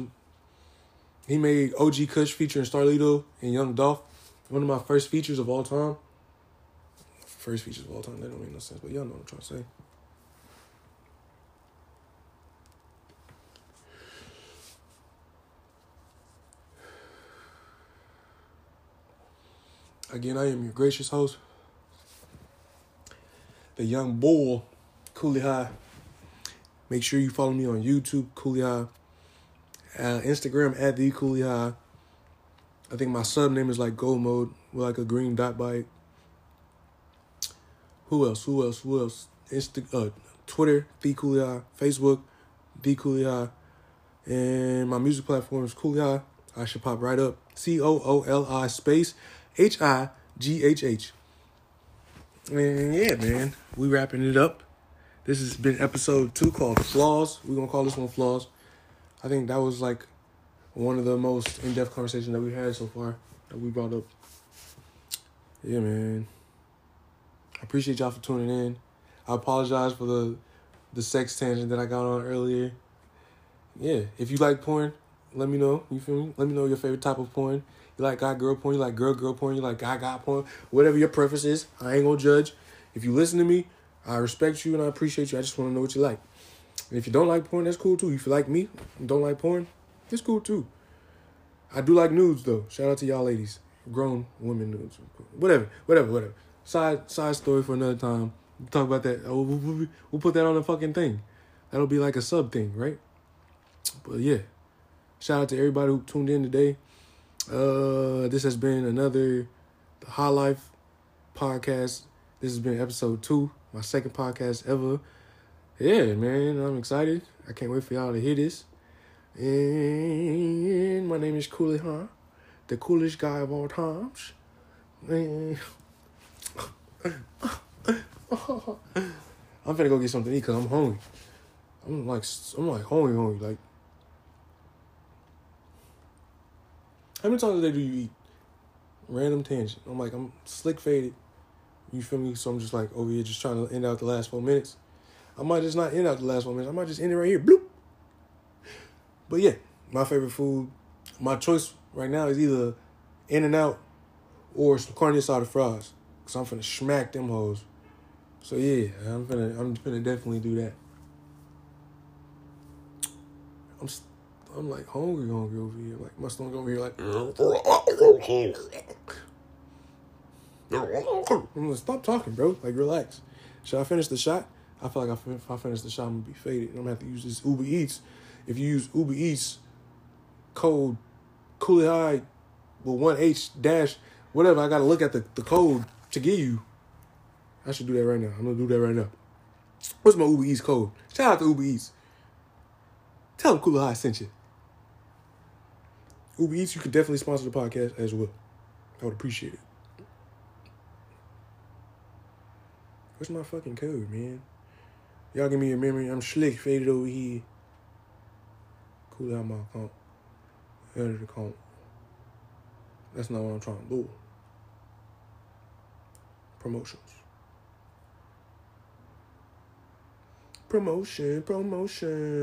A: he made OG Kush featuring Starlito and Young Dolph. One of my first features of all time. First features of all time. That don't make no sense, but y'all know what I'm trying to say. Again, I am your gracious host, the young bull, Cooley High. Make sure you follow me on YouTube, Cooley High. Uh, Instagram at the Cooley High. I think my sub name is like Gold Mode with like a green dot it. Who else? Who else? Who else? Insta, uh, Twitter, the Cooley High. Facebook, the Cooley High. And my music platform is Cooley High. I should pop right up. C O O L I space H I G H H. And yeah, man, we wrapping it up. This has been episode two called Flaws. We're gonna call this one Flaws. I think that was like one of the most in depth conversations that we had so far that we brought up. Yeah, man. I appreciate y'all for tuning in. I apologize for the the sex tangent that I got on earlier. Yeah, if you like porn, let me know. You feel me? Let me know your favorite type of porn. You like guy girl porn, you like girl girl porn, you like guy guy porn, whatever your preference is. I ain't gonna judge. If you listen to me, I respect you and I appreciate you. I just want to know what you like. If you don't like porn, that's cool too. If you like me don't like porn, it's cool too. I do like nudes though. Shout out to y'all ladies. Grown women nudes. Whatever, whatever, whatever. Side side story for another time. We'll talk about that. Oh, we'll, we'll put that on the fucking thing. That'll be like a sub thing, right? But yeah. Shout out to everybody who tuned in today. Uh this has been another High Life podcast. This has been episode two, my second podcast ever. Yeah, man, I'm excited. I can't wait for y'all to hear this. And my name is Cooley Huh, the coolest guy of all times. I'm finna go get something to eat because I'm hungry. I'm like, I'm like hungry, hungry. Like, how many times a day do you eat? Random tangent. I'm like, I'm slick faded. You feel me? So I'm just like over here, just trying to end out the last four minutes. I might just not end out the last one minutes. I might just end it right here. Bloop. But yeah, my favorite food, my choice right now is either In and Out or some carne asada fries. Cause I'm finna smack them hoes. So yeah, I'm finna I'm finna definitely do that. I'm I'm like hungry, hungry over here. Like my stomach over here, like. I'm gonna stop talking, bro. Like relax. Should I finish the shot? I feel like if I finish the shot, I'm gonna be faded. I'm gonna have to use this Uber Eats. If you use Uber Eats code Cooley High with one H dash whatever, I gotta look at the, the code to give you. I should do that right now. I'm gonna do that right now. What's my Uber Eats code? Shout out to Uber Eats. Tell them Cooley High sent you. Uber Eats, you could definitely sponsor the podcast as well. I would appreciate it. What's my fucking code, man? Y'all give me a memory. I'm slick faded over here. Cool out my account. Edit account. That's not what I'm trying to do. Promotions. Promotion, promotion.